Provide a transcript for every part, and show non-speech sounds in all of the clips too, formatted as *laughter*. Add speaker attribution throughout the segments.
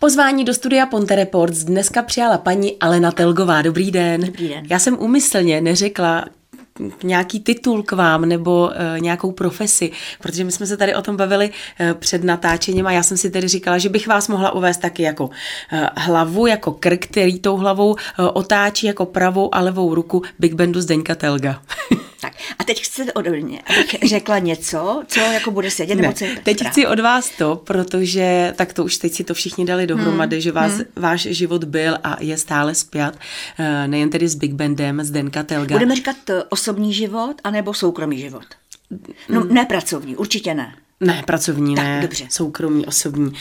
Speaker 1: Pozvání do studia Ponte Reports dneska přijala paní Alena Telgová. Dobrý den.
Speaker 2: Dobrý den.
Speaker 1: Já jsem úmyslně neřekla nějaký titul k vám nebo uh, nějakou profesi, protože my jsme se tady o tom bavili uh, před natáčením a já jsem si tedy říkala, že bych vás mohla uvést taky jako uh, hlavu, jako krk, který tou hlavou uh, otáčí jako pravou a levou ruku Big Bandu Zdeňka Telga. *laughs*
Speaker 2: Tak a teď chcete ode mě, abych řekla něco, co jako bude sedět?
Speaker 1: Ne,
Speaker 2: nebo co
Speaker 1: teď chci od vás to, protože tak to už teď si to všichni dali dohromady, hmm. že vás, hmm. váš život byl a je stále zpět, nejen tedy s Big Bandem, s Denka Telga.
Speaker 2: Budeme říkat osobní život anebo soukromý život? No ne pracovní, určitě ne.
Speaker 1: Ne, pracovní
Speaker 2: tak,
Speaker 1: ne,
Speaker 2: dobře.
Speaker 1: soukromí, osobní. Uh,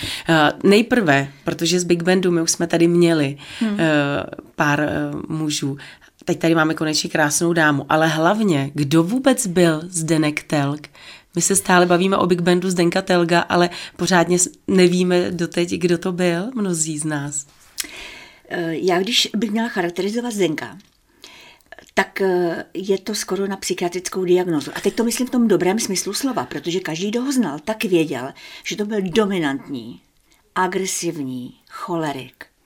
Speaker 1: nejprve, protože z Big Bandu my už jsme tady měli hmm. uh, pár uh, mužů teď tady máme konečně krásnou dámu, ale hlavně, kdo vůbec byl Zdenek Telk? My se stále bavíme o Big Bandu Zdenka Telga, ale pořádně nevíme doteď, kdo to byl, mnozí z nás.
Speaker 2: Já když bych měla charakterizovat Zdenka, tak je to skoro na psychiatrickou diagnozu. A teď to myslím v tom dobrém smyslu slova, protože každý, kdo ho znal, tak věděl, že to byl dominantní, agresivní cholerik, Eh,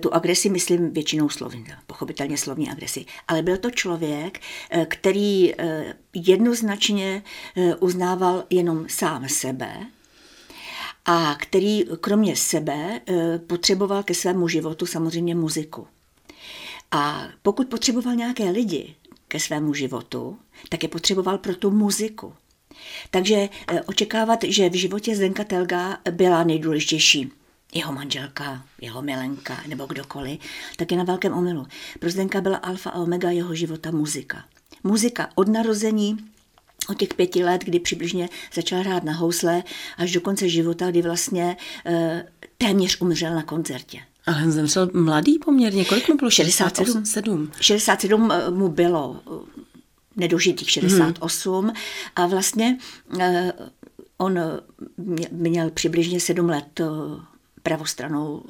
Speaker 2: tu agresi myslím většinou slovní, pochopitelně slovní agresi, ale byl to člověk, eh, který eh, jednoznačně uznával jenom sám sebe, a který kromě sebe potřeboval ke svému životu samozřejmě muziku. A pokud potřeboval nějaké lidi ke svému životu, tak je potřeboval pro tu muziku. Takže očekávat, že v životě Zdenka Telga byla nejdůležitější jeho manželka, jeho milenka nebo kdokoliv, tak je na velkém omylu. Pro Zdenka byla alfa a omega jeho života muzika. Muzika od narození od těch pěti let, kdy přibližně začal hrát na housle, až do konce života, kdy vlastně e, téměř umřel na koncertě.
Speaker 1: Ale zemřel mladý poměrně, kolik mu bylo?
Speaker 2: 67.
Speaker 1: 67,
Speaker 2: 67 mu bylo eh, nedožitých 68 hmm. a vlastně e, on měl přibližně 7 let pravostranou,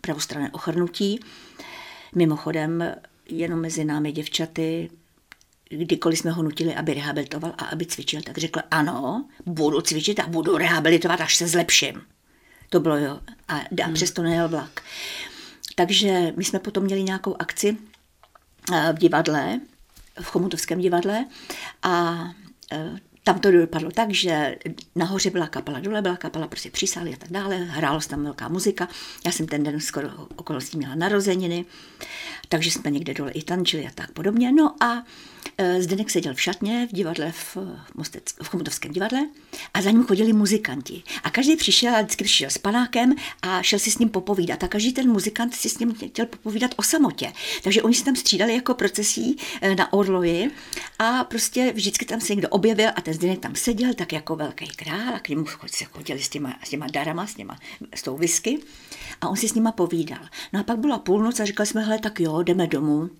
Speaker 2: pravostrané ochrnutí. Mimochodem, jenom mezi námi děvčaty, kdykoliv jsme ho nutili, aby rehabilitoval a aby cvičil, tak řekl, ano, budu cvičit a budu rehabilitovat, až se zlepším. To bylo jo. A, a hmm. přesto nejel vlak. Takže my jsme potom měli nějakou akci eh, v divadle, v Chomutovském divadle a eh, tam to dopadlo tak, že nahoře byla kapela, dole byla kapela, prostě přísály a tak dále, hrálo se tam velká muzika. Já jsem ten den skoro okolností měla narozeniny, takže jsme někde dole i tančili a tak podobně. No a Zdenek seděl v šatně v divadle v, Mostec, v Chomutovském divadle a za ním chodili muzikanti. A každý přišel a vždycky přišel s panákem a šel si s ním popovídat. A každý ten muzikant si s ním chtěl popovídat o samotě. Takže oni se tam střídali jako procesí eh, na orloji a prostě vždycky tam se někdo objevil a ten Zdenek tam seděl tak jako velký král a k němu se chodili s těma, s těma darama, s, těma, s tou whisky a on si s nima povídal. No a pak byla půlnoc a říkali jsme, hele, tak jo, jdeme domů.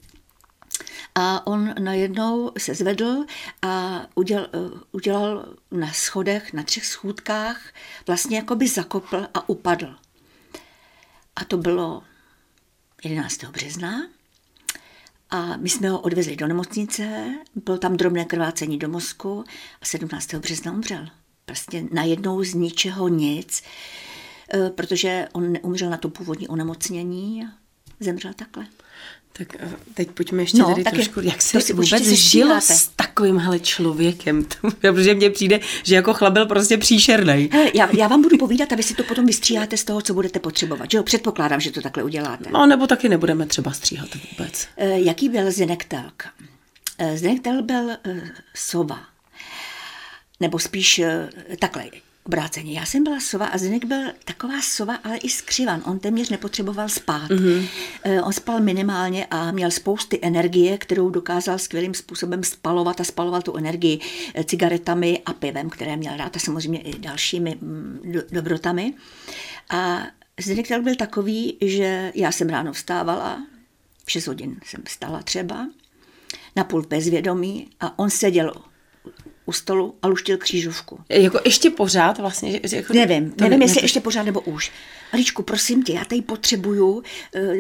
Speaker 2: A on najednou se zvedl a udělal, udělal na schodech, na třech schůdkách, vlastně jako by zakopl a upadl. A to bylo 11. března. A my jsme ho odvezli do nemocnice, bylo tam drobné krvácení do mozku a 17. března umřel. Prostě najednou z ničeho nic, eh, protože on neumřel na to původní onemocnění a zemřel takhle.
Speaker 1: Tak eh, teď pojďme ještě
Speaker 2: no,
Speaker 1: tady trošku, jak se si vůbec žilo s takovýmhle člověkem, *laughs* protože mně přijde, že jako chlap byl prostě příšerný.
Speaker 2: Já, já vám budu povídat a vy si to potom vystříháte z toho, co budete potřebovat. Že jo? Předpokládám, že to takhle uděláte.
Speaker 1: No, nebo taky nebudeme třeba stříhat vůbec.
Speaker 2: E, jaký byl Zdenek Telk? E, Zdenek Telk byl e, sova. Nebo spíš takhle, obráceně. Já jsem byla sova a Zdeněk byl taková sova, ale i skřivan. On téměř nepotřeboval spát. Mm-hmm. On spal minimálně a měl spousty energie, kterou dokázal skvělým způsobem spalovat a spaloval tu energii eh, cigaretami a pivem, které měl rád a samozřejmě i dalšími mm, dobrotami. A Zdeněk byl takový, že já jsem ráno vstávala, v 6 hodin jsem vstala třeba, na půl bezvědomí a on seděl u stolu a luštil křížovku.
Speaker 1: Jako ještě pořád vlastně? Jako
Speaker 2: nevím, nevím, jestli ještě pořád nebo už. Aličku, prosím tě, já tady potřebuju uh,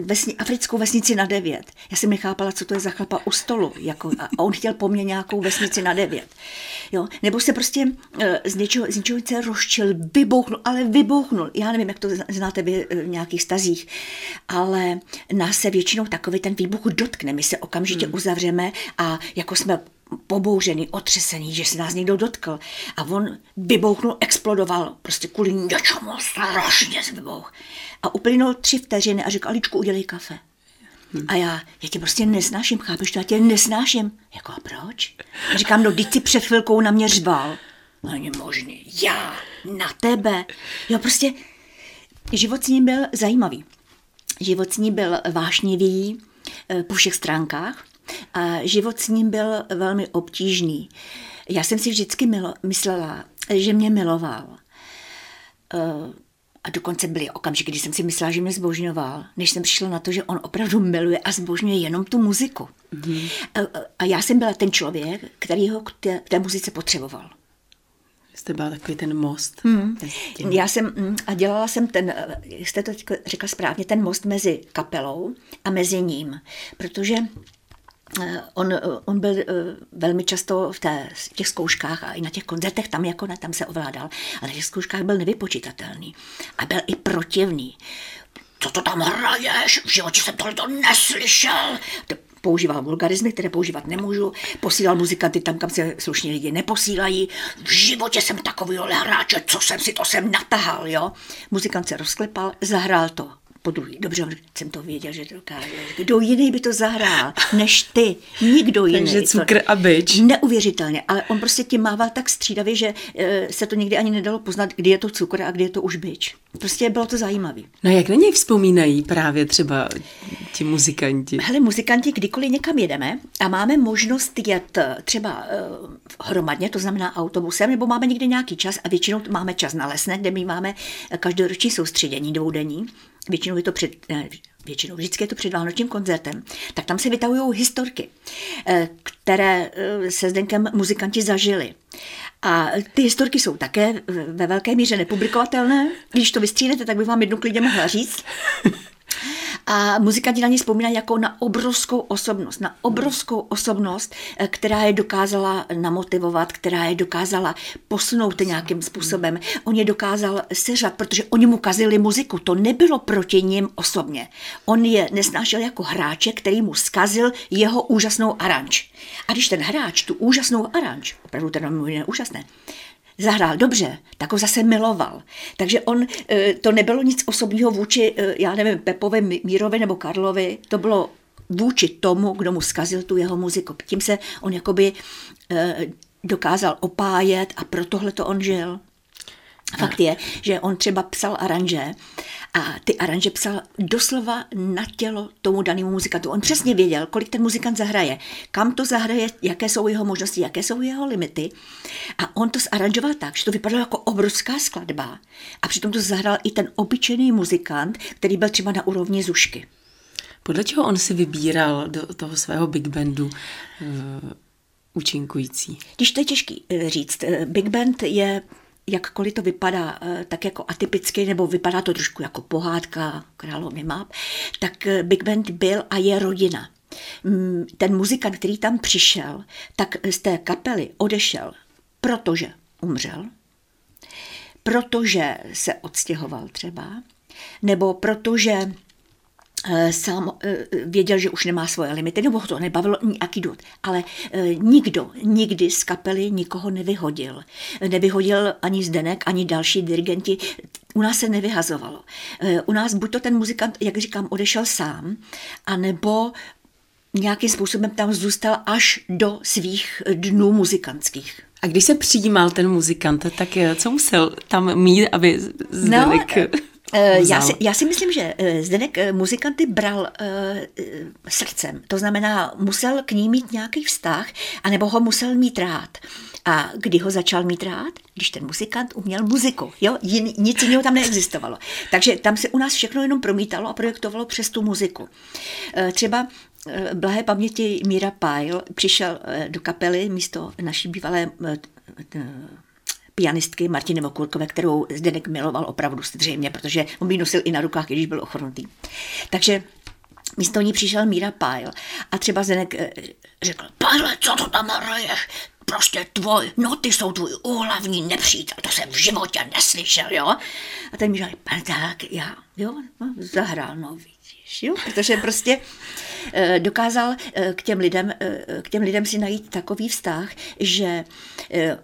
Speaker 2: vesni, africkou vesnici na devět. Já jsem nechápala, co to je za chlapa u stolu. Jako, a on chtěl po mně nějakou vesnici na devět. Jo? Nebo se prostě uh, z něčeho, z něčeho se rozčil, vybouchnul, ale vybouchnul. Já nevím, jak to znáte vy uh, v nějakých stazích, ale nás se většinou takový ten výbuch dotkne. My se okamžitě hmm. uzavřeme a jako jsme pobouřený, otřesený, že se nás někdo dotkl. A on vybouchnul, explodoval, prostě kvůli něčemu strašně vybouch. A uplynul tři vteřiny a řekl, Aličku, udělej kafe. Hmm. A já, já tě prostě nesnáším, chápeš to, já tě nesnáším. Jako a proč? A říkám, no, teď si před chvilkou na mě řval. No, není možný, já, na tebe. Jo, prostě život s ním byl zajímavý. Život s ním byl vášnivý eh, po všech stránkách. A život s ním byl velmi obtížný. Já jsem si vždycky milo, myslela, že mě miloval. Eh, a dokonce byly okamžiky, kdy jsem si myslela, že mě zbožňoval, než jsem přišla na to, že on opravdu miluje a zbožňuje jenom tu muziku. Mm. A já jsem byla ten člověk, který ho k té, k té muzice potřeboval.
Speaker 1: Jste byla takový ten most.
Speaker 2: Hmm. Já jsem, mm, a dělala jsem ten, jste to řekla správně, ten most mezi kapelou a mezi ním, protože on, eh, on byl eh, velmi často v, té, těch zkouškách a i na těch koncertech tam jako ne, tam se ovládal, ale v těch zkouškách byl nevypočitatelný a byl i protivný. Co to tam hraješ? V životě jsem tohle to neslyšel. Používal vulgarizmy, které používat nemůžu. Posílal muzikanty tam, kam se slušní lidi neposílají. V životě jsem takový hráče, co jsem si to sem natahal, jo. Muzikant se rozklepal, zahrál to po druhý. Dobře, jsem to věděl, že to dokáže. Kdo jiný by to zahrál, než ty. Nikdo *laughs* jiný.
Speaker 1: Takže cukr a byč.
Speaker 2: Neuvěřitelně, ale on prostě tím mával tak střídavě, že e, se to nikdy ani nedalo poznat, kdy je to cukr a kdy je to už byč. Prostě bylo to zajímavé.
Speaker 1: No jak na něj vzpomínají právě třeba ti muzikanti?
Speaker 2: Hele, muzikanti, kdykoliv někam jedeme a máme možnost jet e, třeba e, hromadně, to znamená autobusem, nebo máme někde nějaký čas a většinou máme čas na lesné, kde my máme každoroční soustředění dvoudenní, většinou je to před, většinou, vždycky je to před Vánočním koncertem, tak tam se vytahují historky, eh, které eh, se Zdenkem muzikanti zažili. A ty historky jsou také ve velké míře nepublikovatelné. Když to vystřílete, tak bych vám jednu klidně mohla říct. *laughs* A muzikanti na ní vzpomínají jako na obrovskou osobnost, na obrovskou osobnost, eh, která je dokázala namotivovat, která je dokázala posunout nějakým způsobem. On je dokázal seřat, protože oni mu kazili muziku. To nebylo proti ním osobně. On je nesnášel jako hráče, který mu skazil jeho úžasnou aranž. A když ten hráč tu úžasnou aranž, opravdu ten je úžasné, zahrál dobře, tak ho zase miloval. Takže on, eh, to nebylo nic osobního vůči, eh, já nevím, Pepovi, Mírovi nebo Karlovi, to bylo vůči tomu, kdo mu zkazil tu jeho muziku. Tím se on jakoby eh, dokázal opájet a pro tohle to on žil. Fakt je, že on třeba psal aranže a ty aranže psal doslova na tělo tomu danému muzikantu. On přesně věděl, kolik ten muzikant zahraje, kam to zahraje, jaké jsou jeho možnosti, jaké jsou jeho limity. A on to zaranžoval tak, že to vypadalo jako obrovská skladba. A přitom to zahrál i ten obyčejný muzikant, který byl třeba na úrovni Zušky.
Speaker 1: Podle čeho on si vybíral do toho svého big bandu uh, účinkující?
Speaker 2: Když to je těžký eh, říct. Eh, big band je jakkoliv to vypadá eh, tak jako atypicky, nebo vypadá to trošku jako pohádka královny map, tak eh, Big Band byl a je rodina. Mm, ten muzikant, který tam přišel, tak z té kapely odešel, protože umřel, protože se odstěhoval třeba, nebo protože sám eh, věděl, že už nemá svoje limity, nebo ho to nebavilo nějaký důvod. Ale eh, nikdo nikdy z kapely nikoho nevyhodil. Nevyhodil ani Zdenek, ani další dirigenti. U nás se nevyhazovalo. U nás buď to ten muzikant, jak říkám, odešel sám, anebo nějakým způsobem tam zůstal až do svých dnů muzikantských.
Speaker 1: A když se přijímal ten muzikant, tak co musel tam mít, aby Zdenek... No,
Speaker 2: Eh, já si, já si myslím, že eh, Zdenek eh, muzikanty bral uh, srdcem. To znamená, musel k ní mít nějaký vztah, anebo ho musel mít rád. A kdy ho začal mít rád? Když ten muzikant uměl muziku. Jo? Jin, nic jiného tam neexistovalo. Takže tam se u nás všechno jenom promítalo a projektovalo přes tu muziku. Třeba blahé paměti Míra Pajl přišel do kapely místo naší bývalé pianistky Martiny Vokurkové, kterou Zdenek miloval opravdu zřejmě, protože on by nosil i na rukách, když byl ochrnutý. Takže místo ní přišel Míra Pyle a třeba Zdenek eh, řekl, Pyle, co to tam hraješ? Prostě tvoj, no ty jsou tvůj úhlavní nepřítel, to jsem v životě neslyšel, jo? A ten mi říkal, tak já, jo, no, zahrál, no vidíš, jo? Protože prostě Eh, dokázal eh, k těm lidem, eh, k těm lidem si najít takový vztah, že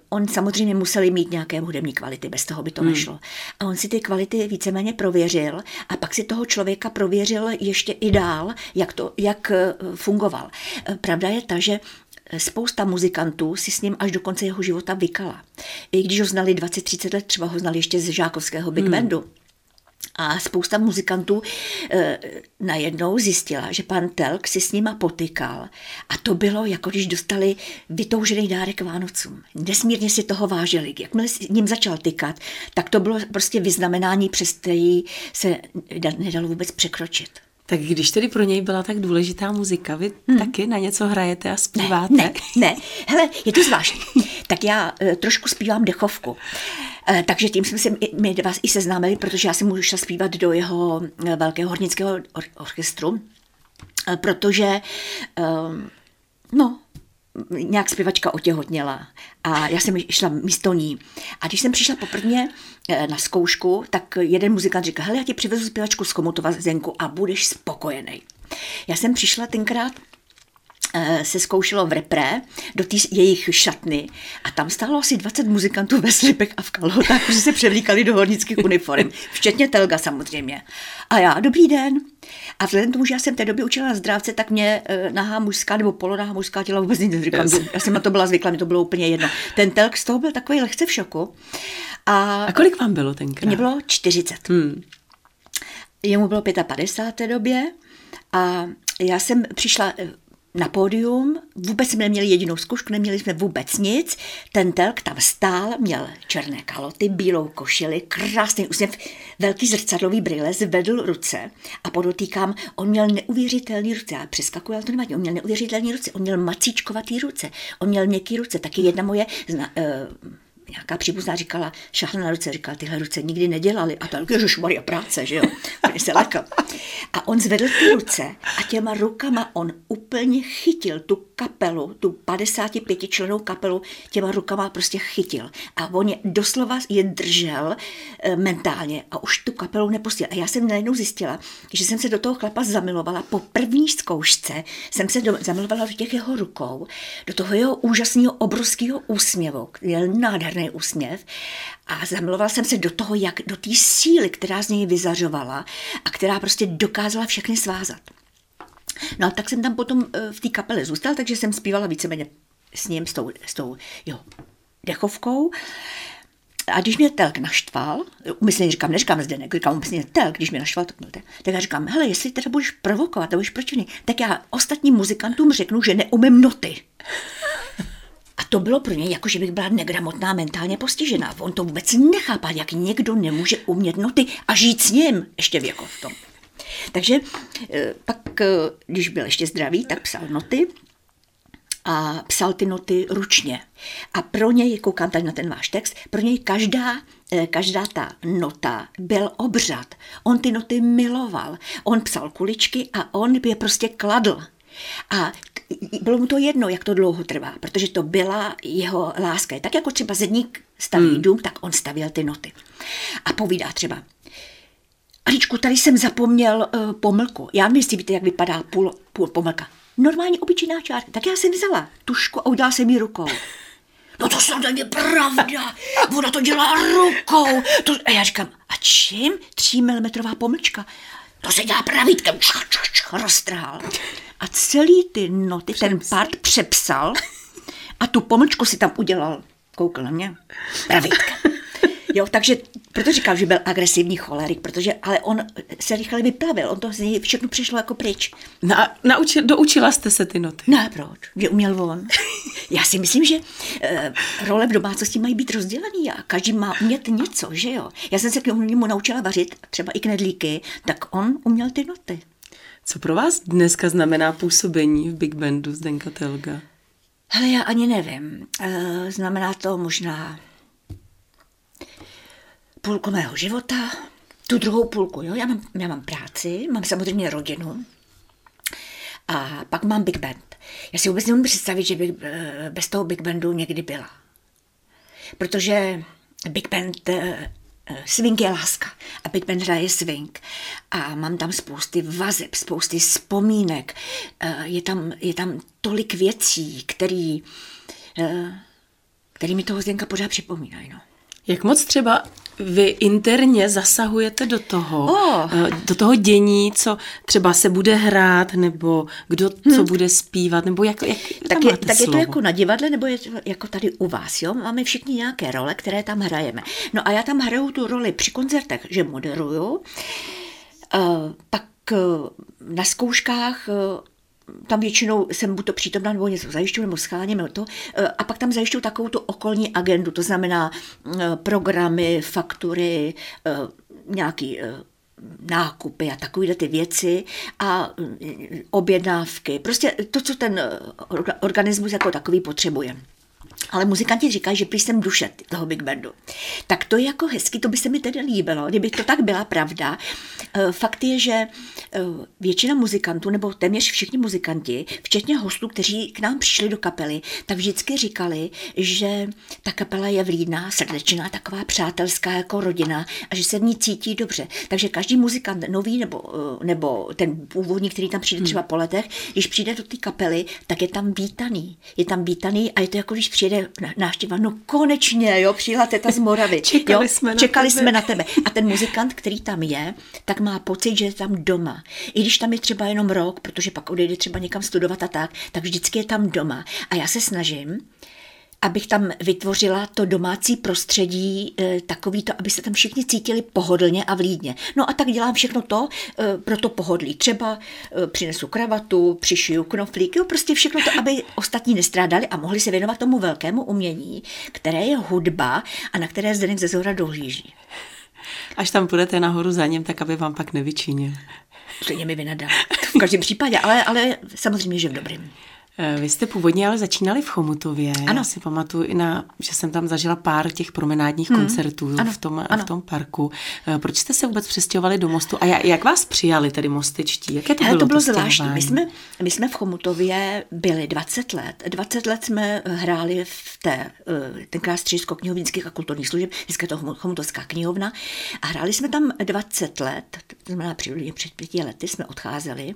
Speaker 2: on samozřejmě museli mít nějaké hudební kvality, bez toho by to hmm. nešlo. A on si ty kvality víceméně prověřil a pak si toho člověka prověřil ještě i dál, jak, to, jak fungoval. Pravda je ta, že spousta muzikantů si s ním až do konce jeho života vykala. I když ho znali 20-30 let, třeba ho znali ještě z žákovského Big hmm. Bandu. A spousta muzikantů e, najednou zjistila, že pan Telk si s nima potykal. A to bylo, jako když dostali vytoužený dárek Vánocům. Nesmírně si toho vážili. Jakmile s ním začal tykat, tak to bylo prostě vyznamenání, přes který se nedalo vůbec překročit.
Speaker 1: Tak když tedy pro něj byla tak důležitá muzika, vy hmm. taky na něco hrajete a zpíváte?
Speaker 2: Ne, ne, ne. hele, je to zvláštní. *laughs* tak já e, trošku zpívám dechovku. E, takže tím jsme se my vás i seznámili, protože já jsem mu šla zpívat do jeho e, velkého hornického or- orchestru, e, protože e, no, nějak zpěvačka otěhotněla a já jsem šla místo ní. A když jsem přišla poprvé eh, na zkoušku, tak jeden muzikant říkal, hele, já ti přivezu zpěvačku z Komutova Zenku a budeš spokojený. Já jsem přišla tenkrát eh, se zkoušelo v repre do té jejich šatny a tam stálo asi 20 muzikantů ve slipech a v kalhotách, kteří se převlíkali do hornických uniform, včetně Telga samozřejmě. A já, dobrý den, a vzhledem k tomu, že já jsem v té době učila na zdravce, tak mě e, nahá mužská nebo polonahá mužská těla vůbec nic neříkám. Yes. Já jsem na to byla zvyklá, mi to bylo úplně jedno. Ten telk z toho byl takový lehce v šoku.
Speaker 1: A, a kolik vám bylo tenkrát?
Speaker 2: Mně bylo 40. Hmm. Jemu bylo 55 v té době a já jsem přišla e, na pódium, vůbec jsme neměli jedinou zkušku, neměli jsme vůbec nic. Ten telk tam stál, měl černé kaloty, bílou košili, krásný úsměv, velký zrcadlový brýle, zvedl ruce a podotýkám, on měl neuvěřitelný ruce, já přeskakuju, ale to nevadí, on měl neuvěřitelný ruce, on měl macíčkovatý ruce, on měl měkký ruce, taky jedna moje zna, uh, nějaká příbuzná říkala, šahla na ruce, říkala, tyhle ruce nikdy nedělali. A to je Maria práce, že jo? Který se lekl. A on zvedl ty ruce a těma rukama on úplně chytil tu kapelu, tu 55 členou kapelu, těma rukama prostě chytil. A on je doslova je držel e, mentálně a už tu kapelu nepustil. A já jsem najednou zjistila, že jsem se do toho chlapa zamilovala. Po první zkoušce jsem se do, zamilovala do těch jeho rukou, do toho jeho úžasného obrovského úsměvu, měl nádherný úsměv a zamilovala jsem se do toho, jak do té síly, která z něj vyzařovala a která prostě dokázala všechny svázat. No a tak jsem tam potom eh, v té kapele zůstala, takže jsem zpívala víceméně s ním, s tou, s tou jo, dechovkou. A když mě telk naštval, umyslně říkám, neříkám zde, ne, říkám umyslně telk, když mě naštval, tak, tak, tak já říkám, hele, jestli teda budeš provokovat, budeš pročený, tak já ostatním muzikantům řeknu, že neumím noty. To bylo pro něj jako, že bych byla negramotná mentálně postižená. On to vůbec nechápal, jak někdo nemůže umět noty a žít s ním ještě v jako v tom. Takže eh, pak, eh, když byl ještě zdravý, tak psal noty a psal ty noty ručně. A pro něj, koukám tady na ten váš text, pro něj každá, eh, každá ta nota byl obřad. On ty noty miloval. On psal kuličky a on je prostě kladl. A bylo mu to jedno, jak to dlouho trvá, protože to byla jeho láska. Tak jako třeba zedník staví hmm. dům, tak on stavěl ty noty. A povídá třeba, Aličku, tady jsem zapomněl uh, pomlku. Já jestli víte, jak vypadá půl, půl pomlka. Normálně obyčejná čárka. Tak já jsem vzala tušku a udělala jsem ji rukou. *laughs* No to snad není pravda. Ona to dělá rukou. To... A já říkám, a čím? Tří milimetrová pomlčka. To se dělá pravítkem. Roztrhal. A celý ty noty Přepsal. ten part přepsal a tu pomlčku si tam udělal. Koukal na mě. Pravítka. *laughs* Jo, takže proto říkám, že byl agresivní cholerik, protože, ale on se rychle vyplavil, on to z něj všechno přišlo jako pryč.
Speaker 1: Na, nauči, doučila jste se ty noty?
Speaker 2: Ne, proč? Že uměl on. *laughs* Já si myslím, že e, role v domácnosti mají být rozdělený a každý má umět něco, že jo. Já jsem se k němu naučila vařit, třeba i knedlíky, tak on uměl ty noty.
Speaker 1: Co pro vás dneska znamená působení v Big Bandu Zdenka Telga?
Speaker 2: Ale já ani nevím. E, znamená to možná půlku mého života, tu druhou půlku. Jo? Já, mám, já mám práci, mám samozřejmě rodinu a pak mám Big Band. Já si vůbec nemůžu představit, že bych eh, bez toho Big Bandu někdy byla. Protože Big Band eh, swing je láska a Big Band hraje swing a mám tam spousty vazeb, spousty vzpomínek, eh, je tam, je tam tolik věcí, který, který mi toho Zdenka pořád připomínají. No.
Speaker 1: Jak moc třeba vy interně zasahujete do toho, oh. do toho dění, co třeba se bude hrát, nebo kdo co hmm. bude zpívat, nebo jak, jak
Speaker 2: tak, je, tak je to jako na divadle, nebo je to jako tady u vás, jo? Máme všichni nějaké role, které tam hrajeme. No a já tam hraju tu roli při koncertech, že moderuju, uh, pak uh, na zkouškách tam většinou jsem buď to přítomná, nebo něco zajišťuju, nebo scháním, nebo to. Eh, a pak tam zajišťuju takovou tu okolní agendu, to znamená eh, programy, faktury, eh, nějaký nákupy a takovéhle ty věci a objednávky. Prostě to, co ten organismus jako takový potřebuje. Ale muzikanti říkají, že prý jsem duše toho Big Bandu. Tak to je jako hezky, to by se mi tedy líbilo, kdyby to tak byla pravda. Eh, fakt je, že eh, většina muzikantů, nebo téměř všichni muzikanti, včetně hostů, kteří k nám přišli do kapely, tak vždycky říkali, že ta kapela je vlídná, srdečná, taková přátelská jako rodina a že se v ní cítí dobře. Takže každý muzikant, nový nebo, eh, nebo ten původní, který tam přijde třeba po letech, když přijde do té kapely, tak je tam vítaný. Je tam vítaný a je to jako když přijde návštěva, no konečně, jo, přijela teta z Moravy. *laughs*
Speaker 1: Čekali,
Speaker 2: jo,
Speaker 1: jsme, na
Speaker 2: čekali
Speaker 1: tebe.
Speaker 2: jsme na tebe. A ten muzikant, který tam je, tak má pocit, že je tam doma. I když tam je třeba jenom rok, protože pak odejde třeba někam studovat a tak, tak vždycky je tam doma. A já se snažím, abych tam vytvořila to domácí prostředí e, takový to, aby se tam všichni cítili pohodlně a vlídně. No a tak dělám všechno to e, pro to pohodlí. Třeba e, přinesu kravatu, přišiju knoflík, jo, prostě všechno to, aby ostatní nestrádali a mohli se věnovat tomu velkému umění, které je hudba a na které Zdeněk ze zhora dohlíží.
Speaker 1: Až tam půjdete nahoru za ním, tak aby vám pak nevyčinil.
Speaker 2: Stejně mi vynadá. V každém případě, ale, ale samozřejmě, že v dobrém.
Speaker 1: Eh, vy jste původně ale začínali v Chomutově.
Speaker 2: Ano.
Speaker 1: Já si pamatuju, i na, že jsem tam zažila pár těch promenádních hmm. koncertů ano. V, tom, ano. v tom parku. Eh, proč jste se vůbec přestěhovali do Mostu a jak vás přijali tedy mostečtí? Jaké to bylo
Speaker 2: To bylo zvláštní. My jsme, my jsme v Chomutově byli 20 let. 20 let jsme hráli v té, eh, tenkrát středisko knihovnických a kulturních služeb, dneska je to Chomutovská knihovna, a hráli jsme tam 20 let, to znamená před pěti lety jsme odcházeli.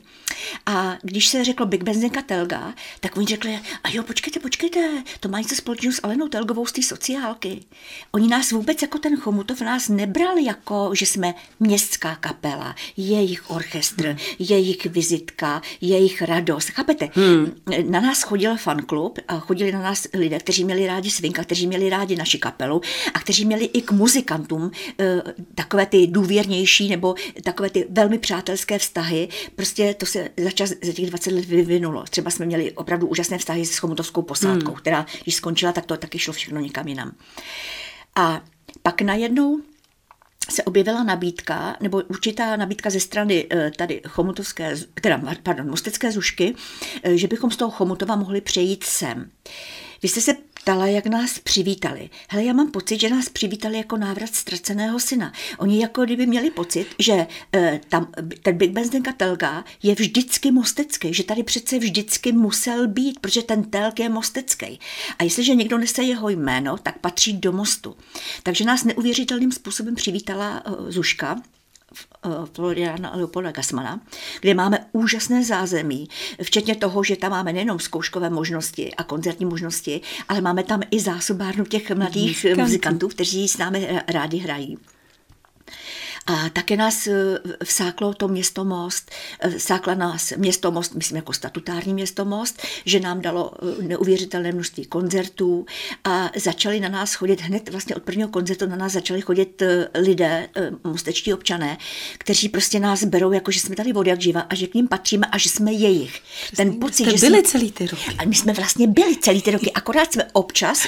Speaker 2: A když se řeklo Big Benzinka Telga, tak oni řekli, a jo, počkejte, počkejte, to má něco společného s Alenou Telgovou z té sociálky. Oni nás vůbec jako ten Chomutov nás nebrali jako, že jsme městská kapela, jejich orchestr, hmm. jejich vizitka, jejich radost. Chápete? Hmm. Na nás chodil fanklub a chodili na nás lidé, kteří měli rádi svinka, kteří měli rádi naši kapelu a kteří měli i k muzikantům e, takové ty důvěrnější nebo takové ty velmi přátelské vztahy. Prostě to se za čas za těch 20 let vyvinulo. Třeba jsme měli opravdu úžasné vztahy s chomutovskou posádkou, hmm. která, když skončila, tak to taky šlo všechno někam jinam. A pak najednou se objevila nabídka, nebo určitá nabídka ze strany eh, tady chomutovské, teda, pardon, mostecké zušky, eh, že bychom z toho Chomutova mohli přejít sem. Vy jste se ptala, jak nás přivítali. Hele, já mám pocit, že nás přivítali jako návrat ztraceného syna. Oni jako kdyby měli pocit, že e, tam ten Big Ben Zdenka Telga je vždycky mostecký, že tady přece vždycky musel být, protože ten Telg je mostecký. A jestliže někdo nese jeho jméno, tak patří do mostu. Takže nás neuvěřitelným způsobem přivítala e, Zuška, Eh, Floriana Leopolda Gasmana, kde máme úžasné zázemí, včetně toho, že tam máme nejenom zkouškové možnosti a koncertní možnosti, ale máme tam i zásobárnu těch mladých muzikantů, muzikantů kteří s námi rádi hrají. A také nás eh, vsáklo to město Most, eh, vsákla nás město Most, myslím jako statutární město Most, že nám dalo eh, neuvěřitelné množství koncertů a začali na nás chodit hned vlastně od prvního koncertu na nás začali chodit lidé, mostečtí občané, kteří prostě nás berou jako, že jsme tady vody jak živa a že k ním patříme a že jsme jejich.
Speaker 1: Ten pocit, že byli jsme, celý ty roky.
Speaker 2: A my jsme vlastně byli celý ty roky, akorát jsme občas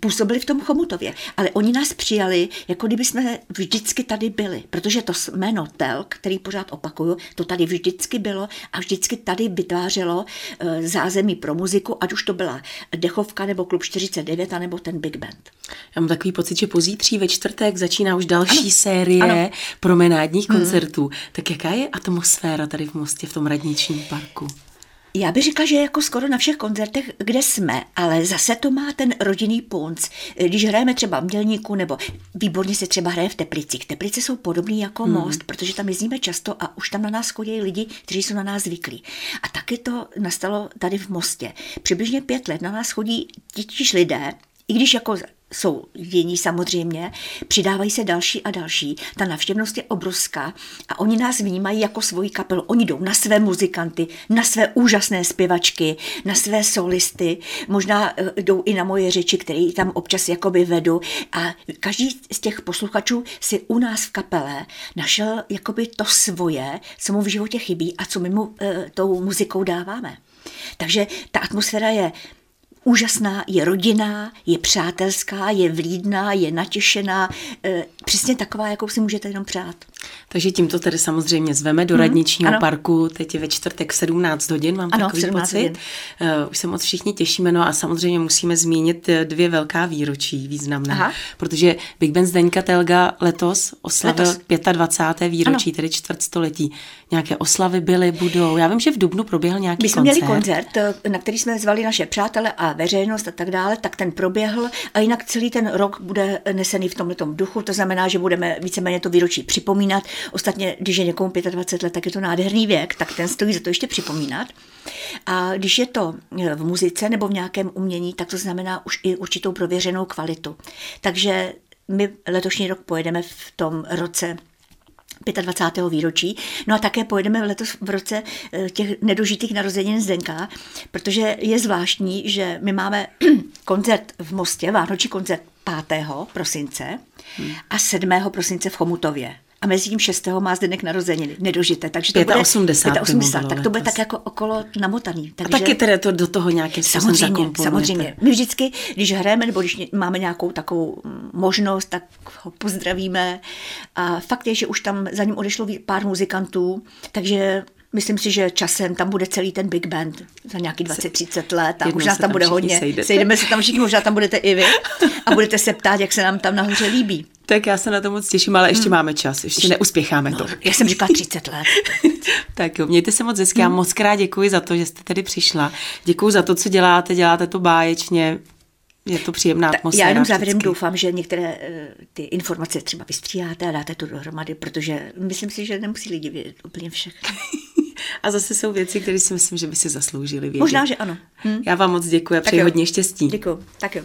Speaker 2: působili v tom Chomutově, ale oni nás přijali, jako kdyby jsme vždycky tady byli, protože to jméno Telk, který pořád opakuju, to tady vždycky bylo a vždycky tady vytvářelo eh, zázemí pro muziku, ať už to byla Dechovka nebo Klub 49, nebo ten Big Band.
Speaker 1: Já mám takový pocit, že pozítří ve čtvrtek začíná už další ano. série ano. promenádních hmm. koncertů. Tak jaká je atmosféra tady v Mostě, v tom radničním parku?
Speaker 2: Já bych řekla, že jako skoro na všech koncertech, kde jsme, ale zase to má ten rodinný punc. Když hrajeme třeba v Mělníku, nebo výborně se třeba hraje v Teplicích. Teplice jsou podobný jako hmm. most, protože tam jezdíme často a už tam na nás chodí lidi, kteří jsou na nás zvyklí. A taky to nastalo tady v Mostě. Přibližně pět let na nás chodí titíž lidé, i když jako jsou jiní samozřejmě, přidávají se další a další. Ta navštěvnost je obrovská a oni nás vnímají jako svoji kapelu. Oni jdou na své muzikanty, na své úžasné zpěvačky, na své solisty, možná eh, jdou i na moje řeči, které tam občas jakoby vedu a každý z těch posluchačů si u nás v kapele našel jakoby to svoje, co mu v životě chybí a co my mu e, tou muzikou dáváme. Takže ta atmosféra je úžasná, je rodinná, je přátelská, je vlídná, je natěšená, e, přesně taková, jakou si můžete jenom přát.
Speaker 1: Takže tímto tedy samozřejmě zveme do hmm, radničního ano. parku, teď je ve čtvrtek v 17 hodin, mám ano, takový pocit. Hodin. Uh, už se moc všichni těšíme, no a samozřejmě musíme zmínit eh, dvě velká výročí významné, Aha. protože Big Ben Zdeňka Telga letos oslavil letos. 25. výročí, ano. tedy čtvrtstoletí. Nějaké oslavy byly, budou. Já vím, že v Dubnu proběhl nějaký
Speaker 2: My jsme
Speaker 1: koncert.
Speaker 2: měli koncert, eh, na který jsme zvali naše přátele a veřejnost a tak dále, tak ten proběhl a jinak celý ten rok bude nesený v tomto duchu, to znamená, že budeme víceméně to výročí připomínat. Ostatně, když je někomu 25 let, tak je to nádherný věk, tak ten stojí za to ještě připomínat. A když je to v muzice nebo v nějakém umění, tak to znamená už i určitou prověřenou kvalitu. Takže my letošní rok pojedeme v tom roce 25. výročí. No a také pojedeme letos v roce eh, těch nedožitých narozenin Zdenka, protože je zvláštní, že my máme *clears throat* koncert v Mostě, Vánoční koncert 5. prosince a 7. prosince v Chomutově a mezi tím 6. má Zdenek narozeniny, nedožité. Takže to
Speaker 1: 85,
Speaker 2: bude 85, tak to bude tak jako okolo namotaný.
Speaker 1: Takže, a taky tedy to do toho nějakým
Speaker 2: samozřejmě, samozřejmě. My vždycky, když hrajeme nebo když máme nějakou takovou možnost, tak ho pozdravíme. A fakt je, že už tam za ním odešlo pár muzikantů, takže Myslím si, že časem tam bude celý ten Big Band za nějaký 20-30 let a Jednou možná tam, tam bude hodně. Sejdete. Sejdeme se tam všichni, možná tam budete i vy a budete se ptát, jak se nám tam nahoře líbí.
Speaker 1: Tak já se na to moc těším, ale ještě hmm. máme čas, ještě, ještě neuspěcháme no, to.
Speaker 2: Já jsem říkala 30 let. *laughs*
Speaker 1: tak jo, mějte se moc hezky. Já hmm. moc krát děkuji za to, že jste tady přišla. Děkuji za to, co děláte, děláte to báječně. Je to příjemná atmosféra.
Speaker 2: Já jenom závěrem vždycky. doufám, že některé eh, ty informace třeba vystříháte a dáte to dohromady, protože myslím si, že nemusí lidi vědět úplně všechno. *laughs*
Speaker 1: A zase jsou věci, které si myslím, že by si zasloužili vědět.
Speaker 2: Možná, že ano.
Speaker 1: Hm? Já vám moc děkuji a přeji hodně štěstí.
Speaker 2: Děkuji. Tak jo.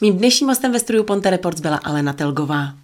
Speaker 1: Mým dnešním hostem ve studiu Ponte Reports byla Alena Telgová.